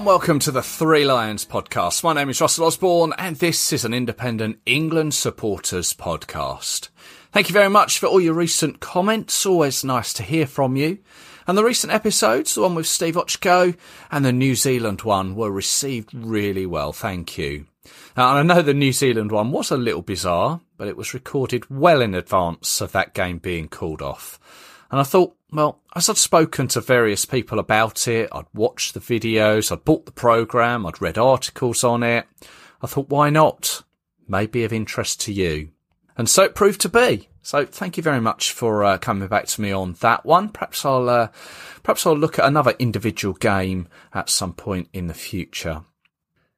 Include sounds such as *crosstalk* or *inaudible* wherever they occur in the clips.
And welcome to the Three Lions podcast. My name is Russell Osborne and this is an independent England supporters podcast. Thank you very much for all your recent comments. Always nice to hear from you. And the recent episodes, the one with Steve Ochko and the New Zealand one, were received really well. Thank you. Now, I know the New Zealand one was a little bizarre, but it was recorded well in advance of that game being called off. And I thought, well, as I'd spoken to various people about it, I'd watched the videos, I'd bought the program, I'd read articles on it. I thought, why not? Maybe of interest to you. And so it proved to be. So thank you very much for uh, coming back to me on that one. Perhaps I'll, uh, perhaps I'll look at another individual game at some point in the future.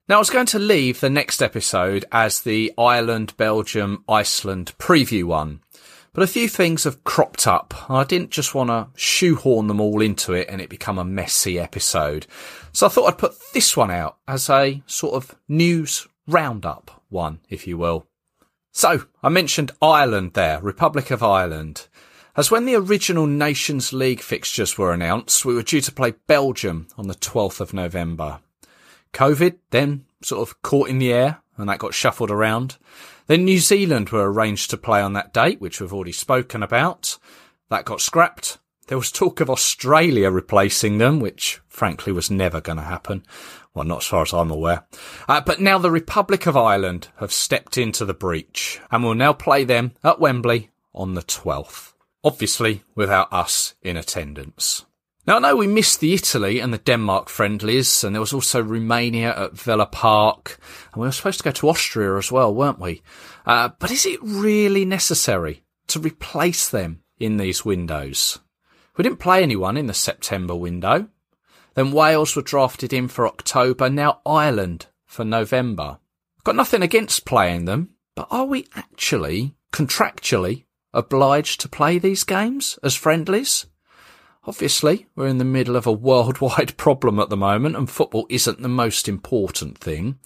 Now I was going to leave the next episode as the Ireland, Belgium, Iceland preview one. But a few things have cropped up. I didn't just want to shoehorn them all into it and it become a messy episode. So I thought I'd put this one out as a sort of news roundup one, if you will. So I mentioned Ireland there, Republic of Ireland. As when the original Nations League fixtures were announced, we were due to play Belgium on the 12th of November. COVID then sort of caught in the air and that got shuffled around. Then New Zealand were arranged to play on that date, which we've already spoken about. That got scrapped. There was talk of Australia replacing them, which frankly was never going to happen. Well, not as far as I'm aware. Uh, but now the Republic of Ireland have stepped into the breach and will now play them at Wembley on the 12th. Obviously without us in attendance. Now I know we missed the Italy and the Denmark friendlies, and there was also Romania at Villa Park, and we were supposed to go to Austria as well, weren't we? Uh, but is it really necessary to replace them in these windows? We didn't play anyone in the September window. Then Wales were drafted in for October, now Ireland for November. Got nothing against playing them, but are we actually, contractually, obliged to play these games as friendlies? Obviously, we're in the middle of a worldwide *laughs* problem at the moment and football isn't the most important thing.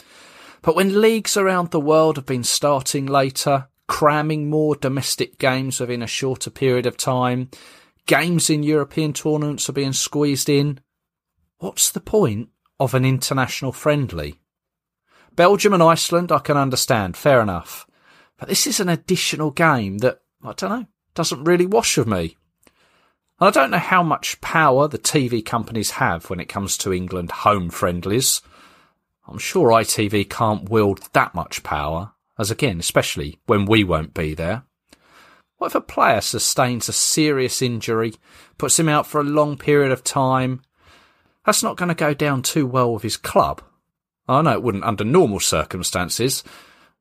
But when leagues around the world have been starting later, cramming more domestic games within a shorter period of time, games in European tournaments are being squeezed in, what's the point of an international friendly? Belgium and Iceland, I can understand, fair enough. But this is an additional game that, I don't know, doesn't really wash with me. I don't know how much power the TV companies have when it comes to England home friendlies. I'm sure ITV can't wield that much power, as again, especially when we won't be there. What if a player sustains a serious injury, puts him out for a long period of time? That's not going to go down too well with his club. I know it wouldn't under normal circumstances,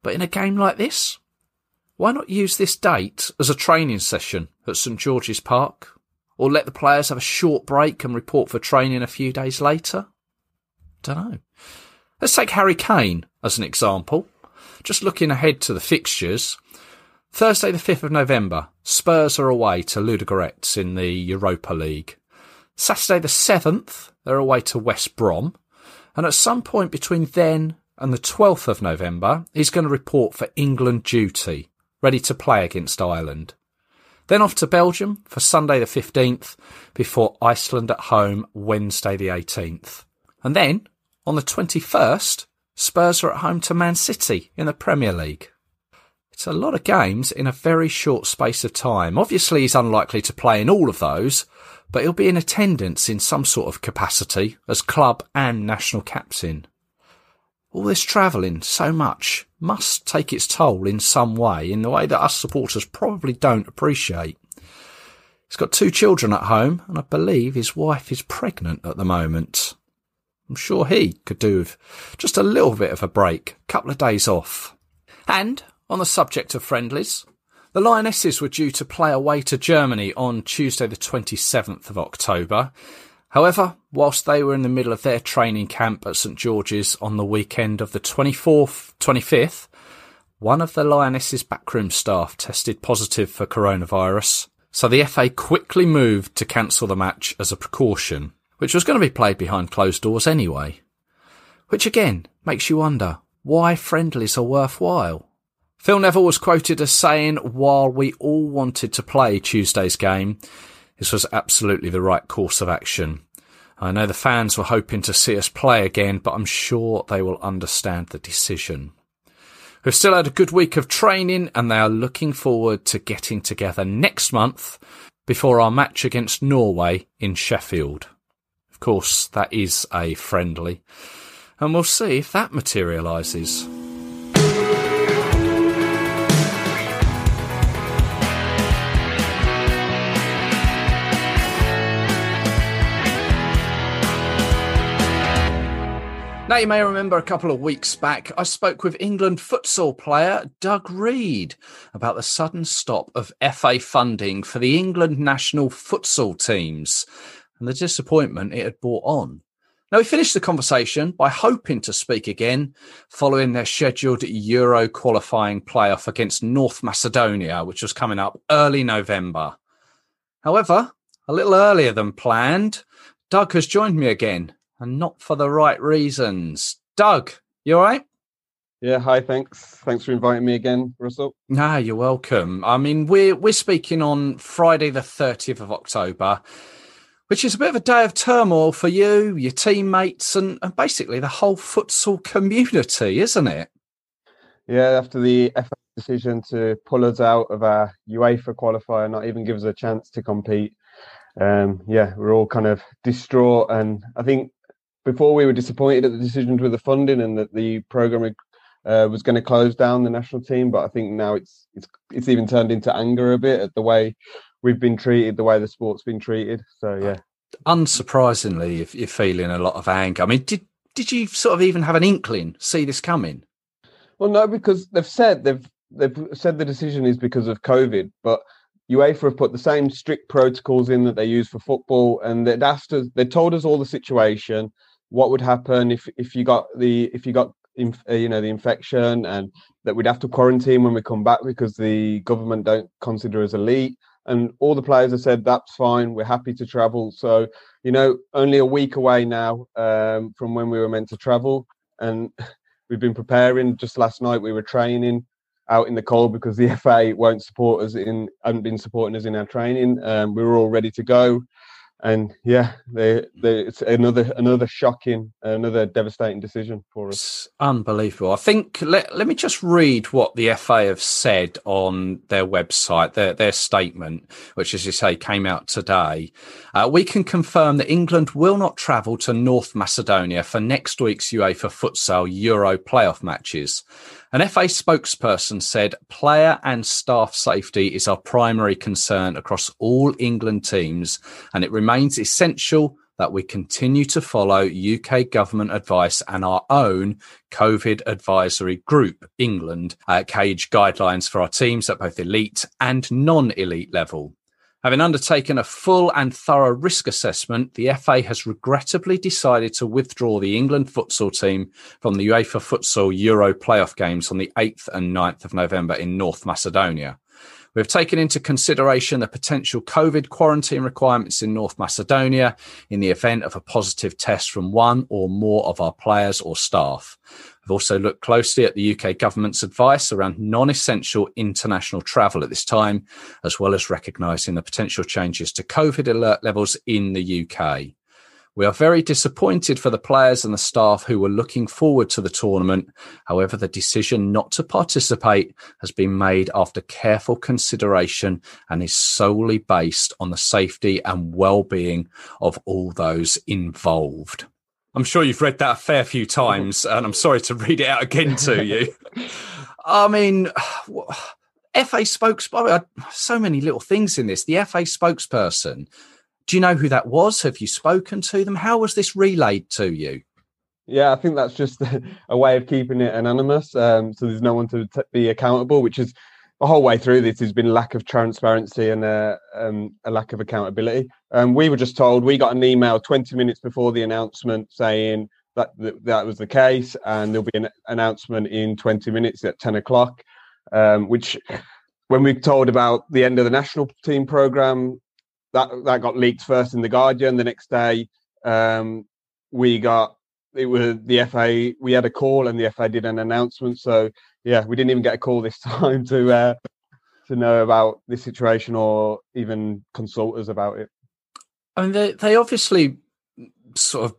but in a game like this, why not use this date as a training session at St George's Park or let the players have a short break and report for training a few days later? Don't know. Let's take Harry Kane as an example. Just looking ahead to the fixtures. Thursday the 5th of November, Spurs are away to Ludogorets in the Europa League. Saturday the 7th, they're away to West Brom. And at some point between then and the 12th of November, he's going to report for England duty, ready to play against Ireland. Then off to Belgium for Sunday the 15th before Iceland at home Wednesday the 18th. And then on the 21st, Spurs are at home to Man City in the Premier League. It's a lot of games in a very short space of time. Obviously, he's unlikely to play in all of those, but he'll be in attendance in some sort of capacity as club and national captain. All this travelling so much must take its toll in some way, in the way that us supporters probably don't appreciate. He's got two children at home, and I believe his wife is pregnant at the moment. I'm sure he could do with just a little bit of a break, a couple of days off. And, on the subject of friendlies, the Lionesses were due to play away to Germany on Tuesday the 27th of October. However, whilst they were in the middle of their training camp at St George's on the weekend of the 24th, 25th, one of the Lionesses backroom staff tested positive for coronavirus, so the FA quickly moved to cancel the match as a precaution, which was going to be played behind closed doors anyway. Which again makes you wonder why friendlies are worthwhile. Phil Neville was quoted as saying, while we all wanted to play Tuesday's game, this was absolutely the right course of action. I know the fans were hoping to see us play again, but I'm sure they will understand the decision. We've still had a good week of training and they are looking forward to getting together next month before our match against Norway in Sheffield. Of course, that is a friendly, and we'll see if that materialises. Now, you may remember a couple of weeks back, I spoke with England futsal player Doug Reed about the sudden stop of FA funding for the England national futsal teams and the disappointment it had brought on. Now, we finished the conversation by hoping to speak again following their scheduled Euro qualifying playoff against North Macedonia, which was coming up early November. However, a little earlier than planned, Doug has joined me again and not for the right reasons. Doug, you all right? Yeah, hi, thanks. Thanks for inviting me again, Russell. No, you're welcome. I mean, we're we're speaking on Friday the 30th of October, which is a bit of a day of turmoil for you, your teammates, and, and basically the whole futsal community, isn't it? Yeah, after the FA decision to pull us out of our UEFA qualifier, not even give us a chance to compete. Um, yeah, we're all kind of distraught, and I think before we were disappointed at the decisions with the funding and that the program uh, was going to close down the national team. But I think now it's it's it's even turned into anger a bit at the way we've been treated, the way the sport's been treated. So yeah, unsurprisingly, if you're feeling a lot of anger, I mean, did did you sort of even have an inkling, see this coming? Well, no, because they've said they've they've said the decision is because of COVID, but UEFA have put the same strict protocols in that they use for football, and they'd asked us, they told us all the situation, what would happen if if you got the if you got uh, you know the infection and that we'd have to quarantine when we come back because the government don't consider us elite. And all the players have said that's fine we're happy to travel. So you know only a week away now um, from when we were meant to travel. And *laughs* we've been preparing. Just last night we were training out in the cold because the *laughs* fa won't support us in haven't been supporting us in our training. Um, we were all ready to go and yeah, they, they, it's another another shocking, another devastating decision for us. It's unbelievable. I think let let me just read what the FA have said on their website, their their statement, which, as you say, came out today. Uh, we can confirm that England will not travel to North Macedonia for next week's UEFA Futsal Euro playoff matches. An FA spokesperson said player and staff safety is our primary concern across all England teams, and it remains essential that we continue to follow UK government advice and our own COVID advisory group, England, uh, cage guidelines for our teams at both elite and non elite level. Having undertaken a full and thorough risk assessment, the FA has regrettably decided to withdraw the England futsal team from the UEFA Futsal Euro playoff games on the 8th and 9th of November in North Macedonia. We have taken into consideration the potential COVID quarantine requirements in North Macedonia in the event of a positive test from one or more of our players or staff. I've also looked closely at the UK government's advice around non essential international travel at this time, as well as recognising the potential changes to COVID alert levels in the UK. We are very disappointed for the players and the staff who were looking forward to the tournament. However, the decision not to participate has been made after careful consideration and is solely based on the safety and well-being of all those involved. I'm sure you've read that a fair few *laughs* times, and I'm sorry to read it out again to you. *laughs* I mean, *sighs* FA spokesperson, so many little things in this. The FA spokesperson, do you know who that was? Have you spoken to them? How was this relayed to you? Yeah, I think that's just *laughs* a way of keeping it anonymous. Um, so there's no one to t- be accountable, which is the whole way through this has been lack of transparency and a, uh, um, a lack of accountability. Um, we were just told we got an email 20 minutes before the announcement saying that th- that was the case, and there'll be an announcement in 20 minutes at 10 o'clock. um, which when we told about the end of the national team program, that that got leaked first in the Guardian. The next day, um, we got it was the FA. We had a call, and the FA did an announcement. So yeah, we didn't even get a call this *laughs* time to uh, to know about this situation or even consult us about it. I mean, they they obviously sort of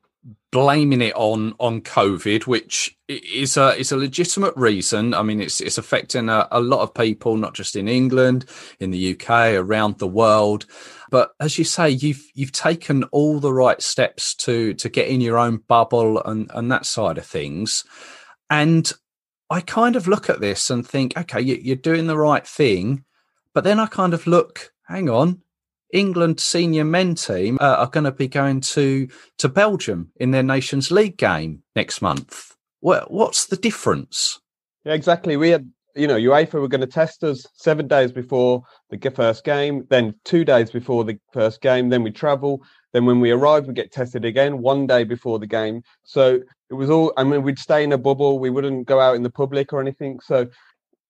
blaming it on on COVID, which is a is a legitimate reason. I mean, it's it's affecting a, a, lot of people, not just in England, in the UK, around the world. But as you say, you've you've taken all the right steps to to get in your own bubble and and that side of things. And I kind of look at this and think, okay, you, you're doing the right thing. But then I kind of look, hang on, England senior men team uh, are going to be going to to Belgium in their Nations League game next month. What, what's the difference? Yeah, exactly. We had, you know, UEFA were going to test us seven days before the first game, then two days before the first game. Then we travel. Then when we arrive, we get tested again one day before the game. So it was all. I mean, we'd stay in a bubble. We wouldn't go out in the public or anything. So,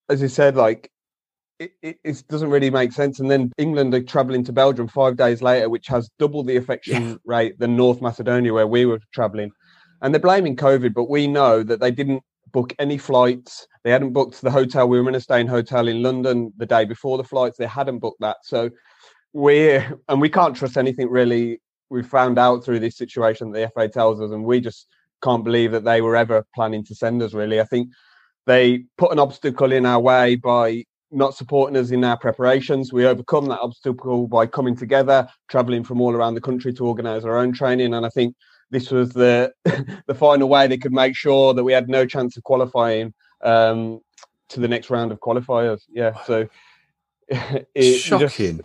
as you said, like it, it, it, doesn't really make sense. And then England are travelling to Belgium five days later, which has double the infection yeah. rate than North Macedonia, where we were travelling. And they're blaming COVID, but we know that they didn't book any flights. They hadn't booked the hotel. We were in a staying hotel in London the day before the flights. They hadn't booked that. So we're, and we can't trust anything really. We found out through this situation that the FA tells us, and we just can't believe that they were ever planning to send us, really. I think they put an obstacle in our way by not supporting us in our preparations. We overcome that obstacle by coming together, traveling from all around the country to organise our own training. And I think this was the *laughs* the final way they could make sure that we had no chance of qualifying um, to the next round of qualifiers. Yeah, so *laughs* it, shocking.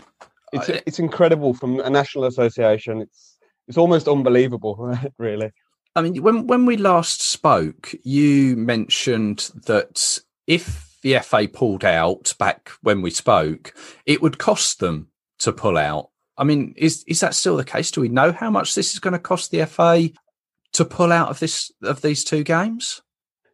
Just, it's it's incredible from a national association. It's it's almost unbelievable, *laughs* really. I mean, when when we last spoke, you mentioned that if the FA pulled out back when we spoke, it would cost them to pull out. I mean, is is that still the case? Do we know how much this is going to cost the FA to pull out of this of these two games?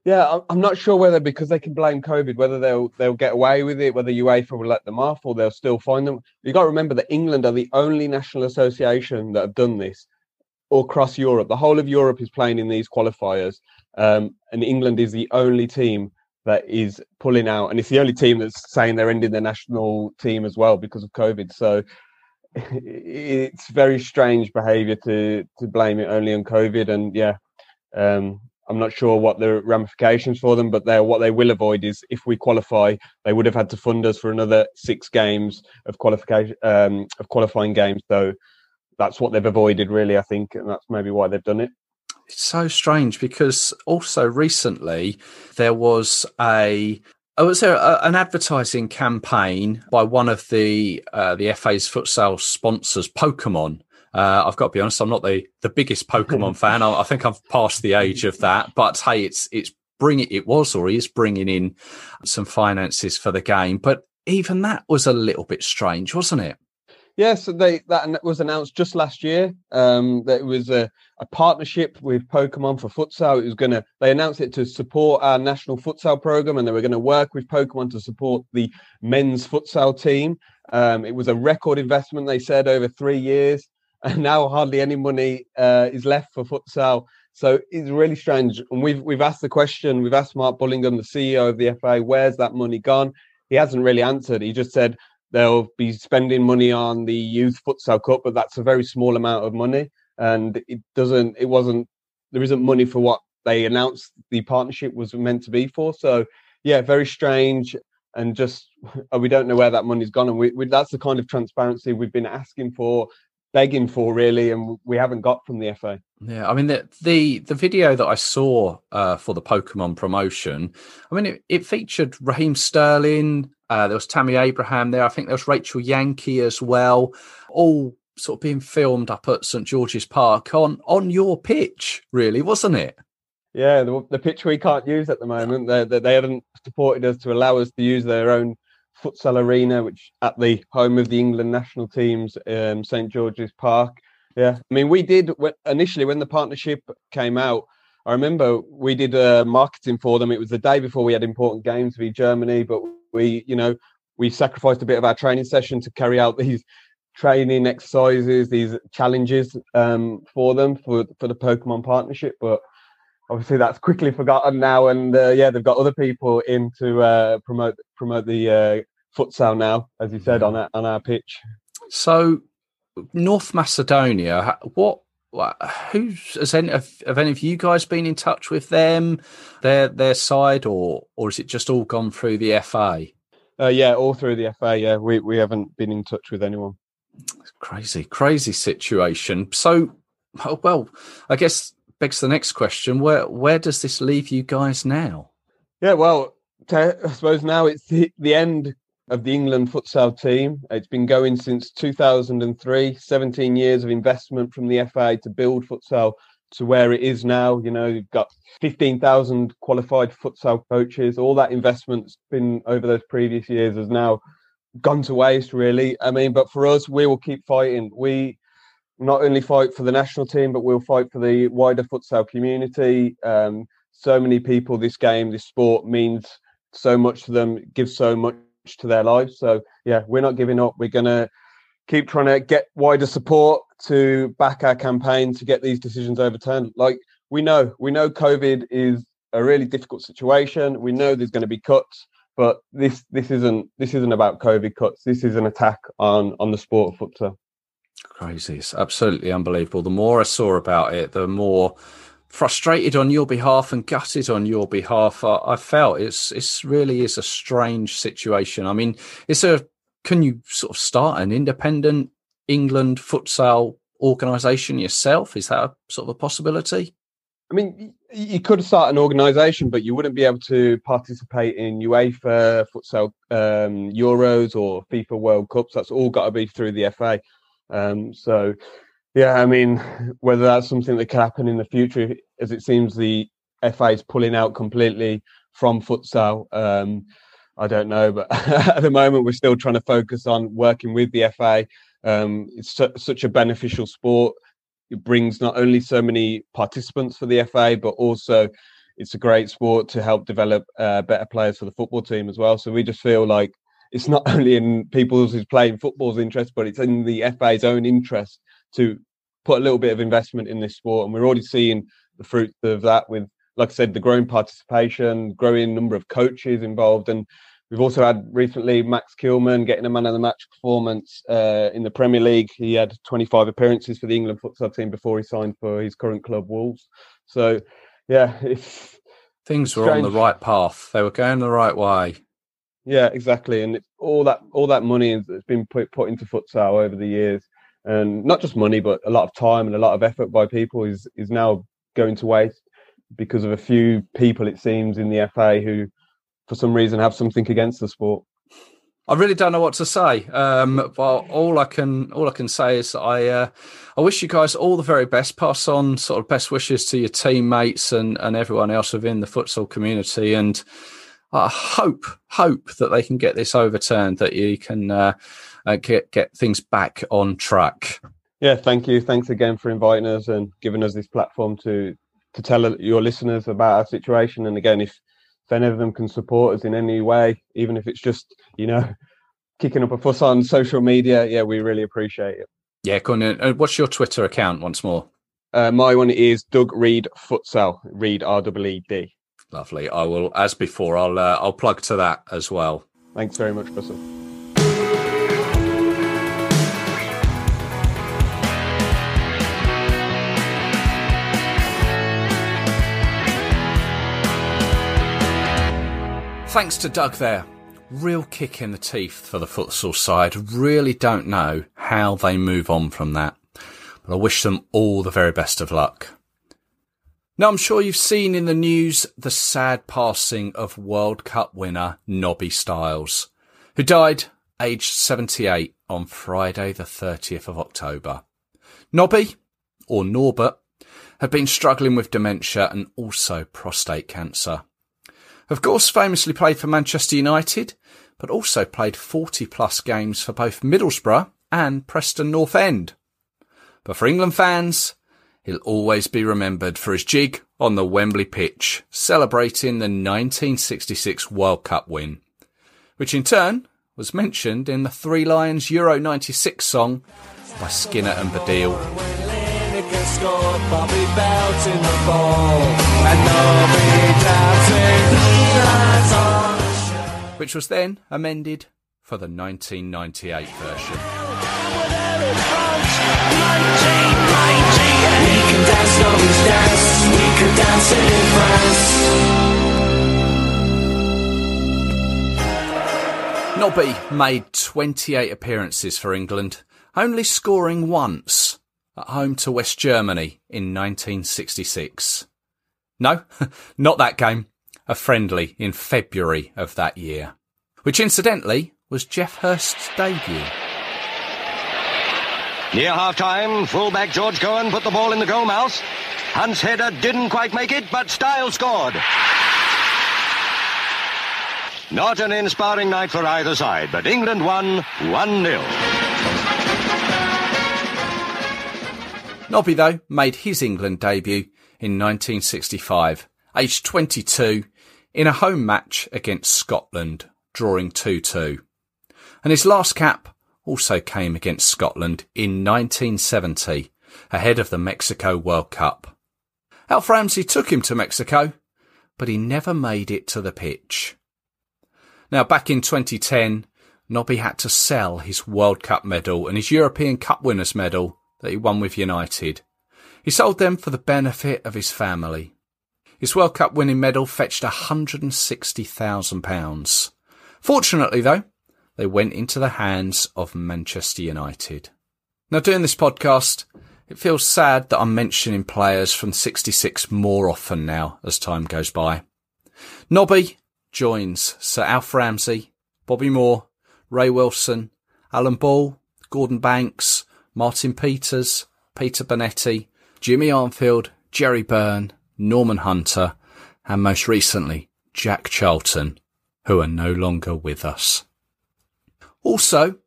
Yeah, I'm not sure whether because they can blame COVID, whether they'll they'll get away with it, whether UEFA will let them off, or they'll still find them. You got to remember that England are the only national association that have done this all across Europe. The whole of Europe is playing in these qualifiers, um, and England is the only team that is pulling out, and it's the only team that's saying they're ending their national team as well because of COVID. So *laughs* it's very strange behaviour to to blame it only on COVID, and yeah, um, I'm not sure what the ramifications for them, but they what they will avoid is if we qualify, they would have had to fund us for another six games of qualification um, of qualifying games. So that's what they've avoided, really. I think, and that's maybe why they've done it. It's so strange because also recently there was a Oh, was there an advertising campaign by one of the uh, the FA's futsal sponsors, Pokemon? Uh, I've got to be honest, I'm not the, the biggest Pokemon *laughs* fan. I, I, think I've passed the age of that. But hey, it's it's bringing it was or is bringing in some finances for the game. But even that was a little bit strange, wasn't it? Yes, yeah, so they that was announced just last year. Um, that it was a, a partnership with Pokemon for futsal. It was to they announced it to support our national futsal program, and they were going to work with Pokemon to support the men's futsal team. Um, it was a record investment, they said, over three years, *laughs* and now hardly any money uh, is left for futsal. So it's really strange. And we've we've asked the question. We've asked Mark Bullingham, the CEO of the FA, where's that money gone? He hasn't really answered. He just said they'll be spending money on the youth futsal cup, but that's a very small amount of money, and it doesn't. It wasn't. There isn't money for what they announced the partnership was meant to be for. So yeah, very strange, and just *laughs* we don't know where that money's gone, and we, we that's the kind of transparency we've been asking for begging for really and we haven't got from the FA. Yeah, I mean the the, the video that I saw uh, for the Pokemon promotion, I mean it, it featured Raheem Sterling, uh, there was Tammy Abraham there. I think there was Rachel Yankey as well, all sort of being filmed up at St George's Park on on your pitch, really, wasn't it? Yeah, the, the pitch we can't use at the moment. They, they, they haven't supported us to allow us to use their own futsal arena, which at the home of the England national teams, um, St George's Park. Yeah, I mean, we did initially when the partnership came out. I remember we did uh, marketing for them. It was the day before we had important games v Germany, but We, you know, we sacrificed a bit of our training session to carry out *laughs* these training exercises, these challenges um, for them for for the Pokemon partnership. But obviously, that's quickly forgotten now, and uh, yeah, they've got other people in to uh, promote promote the uh, futsal now, as you said on our, on our pitch. So, North Macedonia, what? Who's has any have, have any of you guys been in touch with them, their their side, or or is it just all gone through the FA? Uh, yeah, all through the FA. Yeah, we we haven't been in touch with anyone. Crazy, crazy situation. So, oh, well, I guess begs the next question: where where does this leave you guys now? Yeah, well, I suppose now it's the, the end of the England futsal team. It's been going since 2003, 17 years of investment from the FA to build futsal to where it is now. You know, you've got 15,000 qualified futsal coaches. All that investment's been over those previous years has now gone to waste, really. I mean, but for us, we will keep fighting. We not only fight for the national team, but we'll fight for the wider futsal community. Um, so many people, this game, this sport means so much to them, gives so much to their lives. So, yeah, we're not giving up. We're to keep trying to get wider support to back our campaign to get these decisions overturned. Like we know, we know COVID is a really difficult situation. We know there's going to be cuts, but this this isn't this isn't about COVID cuts. This is an attack on on the sport of futsal. Crazy, it's absolutely unbelievable. The more I saw about it, the more frustrated on your behalf and gutted on your behalf I, I felt. It's it's really is a strange situation. I mean, it's a can you sort of start an independent England futsal organisation yourself? Is that a, sort of a possibility? I mean, you could start an organisation, but you wouldn't be able to participate in UEFA futsal um, Euros or FIFA World Cups. That's all got to be through the FA. Um, so, yeah, I mean, whether that's something that can happen in the future, as it seems the FA is pulling out completely from futsal. Um, I don't know, but *laughs* at the moment we're still trying to focus on working with the FA. Um, it's su- such a beneficial sport. It brings not only so many participants for the FA, but also it's a great sport to help develop uh, better players for the football team as well. So we just feel like it's not *laughs* only in people who's playing football's interest, but it's in the FA's own interest to put a little bit of investment in this sport. And we're already seeing the fruits of that with like I said, the growing participation, growing number of coaches involved, and we've also had recently Max Kilman getting a man of the match performance uh, in the Premier League. He had 25 appearances for the England futsal team before he signed for his current club Wolves. So, yeah, things were strange. on the right path. They were going the right way. Yeah, exactly, and all that all that money that's been put put into futsal over the years, and not just money, but a lot of time and a lot of effort by people is is now going to waste because of a few people, it seems, in the FA who, for some reason, have something against the sport. I really don't know what to say. Um, but all I can all I can say is I uh, I wish you guys all the very best. Pass on sort of best wishes to your teammates and and everyone else within the futsal community, and I hope hope that they can get this overturned. That you can uh, uh, get get things back on track. Yeah, thank you. Thanks again for inviting us and giving us this platform to to tell your listeners about our situation. And again, if if any of them can support us in any way, even if it's just you know *laughs* kicking up a fuss on social media, yeah, we really appreciate it. Yeah, go on. Uh, what's your Twitter account once more? Uh, my one is Doug Reed Futsal. Reed R W E D. Lovely. I will, as before, I'll uh, I'll plug to that as well. Thanks very much, Russell. Thanks to Doug there. Real kick in the teeth for the futsal side. Really don't know how they move on from that. But I wish them all the very best of luck. Now, I'm sure you've seen in the news the sad passing of World Cup winner Nobby Stiles, who died aged 78 on Friday, the 30th of October. Nobby, or Norbert, had been struggling with dementia and also prostate cancer. Of course, famously played for Manchester United, but also played 40 plus games for both Middlesbrough and Preston North End. But for England fans, he'll always be remembered for his jig on the Wembley pitch, celebrating the 1966 World Cup win. which in turn was mentioned in the Three Lions Euro 96 song by Skinner and Baddiel. Which was then amended for the 1998 version. Nobby made 28 appearances for England, only scoring once at home to West Germany in 1966. No, *laughs* not that game, a friendly in February of that year, which incidentally was Geoff Hurst's debut. Near half-time, fullback George Cohen put the ball in the goal mouth. Hunt's header didn't quite make it, but Stiles scored. Not an inspiring night for either side, but England won 1-0. Nobby, though, made his England debut in 1965, aged 22, in a home match against Scotland, drawing 2-2. And his last cap also came against Scotland in 1970, ahead of the Mexico World Cup. Alf Ramsey took him to Mexico, but he never made it to the pitch. Now, back in 2010, Nobby had to sell his World Cup medal and his European Cup winners medal that he won with United. He sold them for the benefit of his family. His World Cup winning medal fetched £160,000. Fortunately, though, they went into the hands of Manchester United. Now, doing this podcast, it feels sad that I'm mentioning players from 66 more often now as time goes by. Nobby joins Sir Alf Ramsey, Bobby Moore, Ray Wilson, Alan Ball, Gordon Banks, Martin Peters, Peter Bonetti, Jimmy Armfield, Gerry Byrne, Norman Hunter, and most recently, Jack Charlton, who are no longer with us. Also,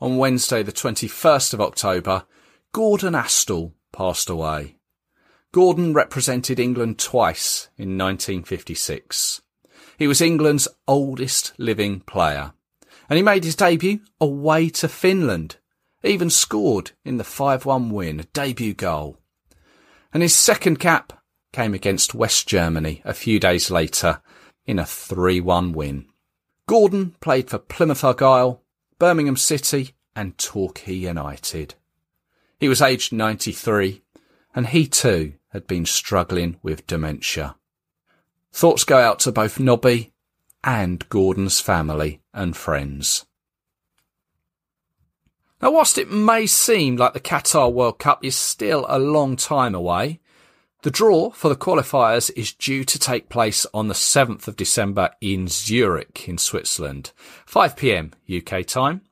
on Wednesday, the 21st of October, Gordon Astall passed away. Gordon represented England twice in 1956. He was England's oldest living player, and he made his debut away to Finland, even scored in the 5-1 win, a debut goal. And his second cap came against West Germany a few days later in a 3-1 win. Gordon played for Plymouth Argyle, Birmingham City and Torquay United. He was aged 93 and he too had been struggling with dementia. Thoughts go out to both Nobby and Gordon's family and friends. Now, whilst it may seem like the Qatar World Cup is still a long time away, the draw for the qualifiers is due to take place on the 7th of December in Zurich in Switzerland, 5pm UK time.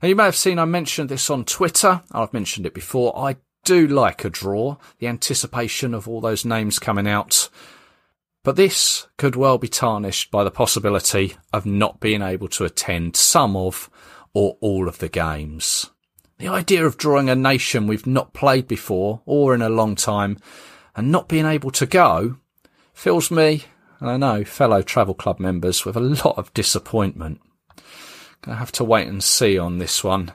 And you may have seen I mentioned this on Twitter. I've mentioned it before. I do like a draw, the anticipation of all those names coming out but this could well be tarnished by the possibility of not being able to attend some of or all of the games. The idea of drawing a nation we've not played before or in a long time and not being able to go fills me, and I know fellow travel club members, with a lot of disappointment. Gonna have to wait and see on this one.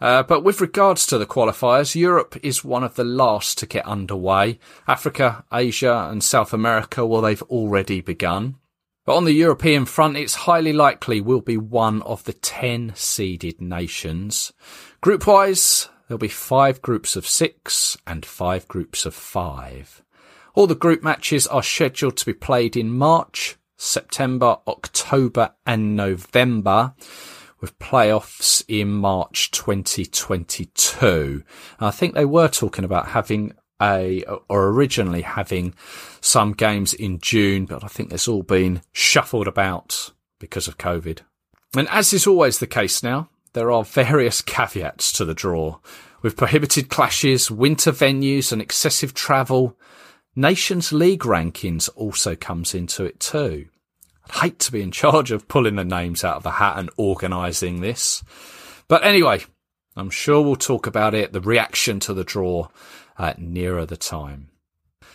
Uh, but with regards to the qualifiers, Europe is one of the last to get underway. Africa, Asia and South America, well, they've already begun. But on the European front, it's highly likely we'll be one of the 10 seeded nations. Group wise, there'll be five groups of six and five groups of five. All the group matches are scheduled to be played in March, September, October and November with playoffs in March 2022. I think they were talking about having a, or originally having some games in June, but I think it's all been shuffled about because of COVID. And as is always the case now, there are various *laughs* caveats to the draw. With prohibited clashes, winter venues and excessive travel, Nations League rankings also comes into it too. I'd hate to be in charge of pulling the names out of the hat and organising this. But anyway, I'm sure we'll talk about it, the reaction to the draw, uh, nearer the time.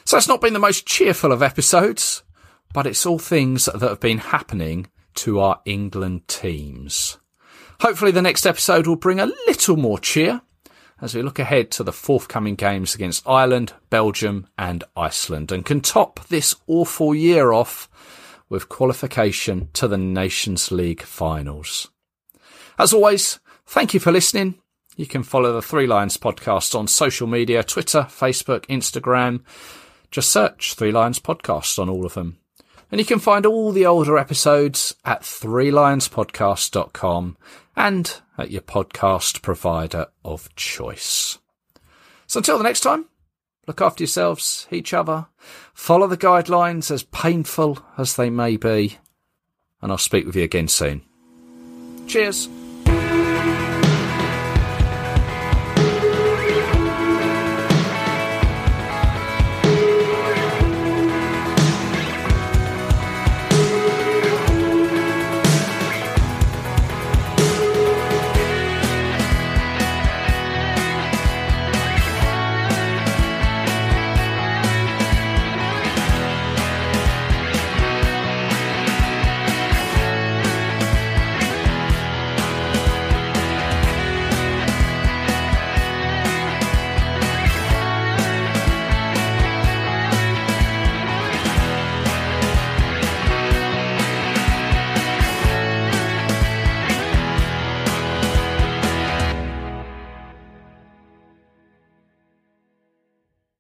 So it's not been the most cheerful of episodes, but it's all things that have been happening to our England teams. Hopefully, the next episode will bring a little more cheer as we look ahead to the forthcoming games against Ireland, Belgium, and Iceland, and can top this awful year off with qualification to the Nations League finals. As always, thank you for listening. You can follow the Three Lions podcast on social media Twitter, Facebook, Instagram. Just search Three Lions Podcast on all of them. And you can find all the older episodes at threelionspodcast.com and at your podcast provider of choice. So until the next time, look after yourselves, each other, follow the guidelines as painful as they may be, and I'll speak with you again soon. Cheers.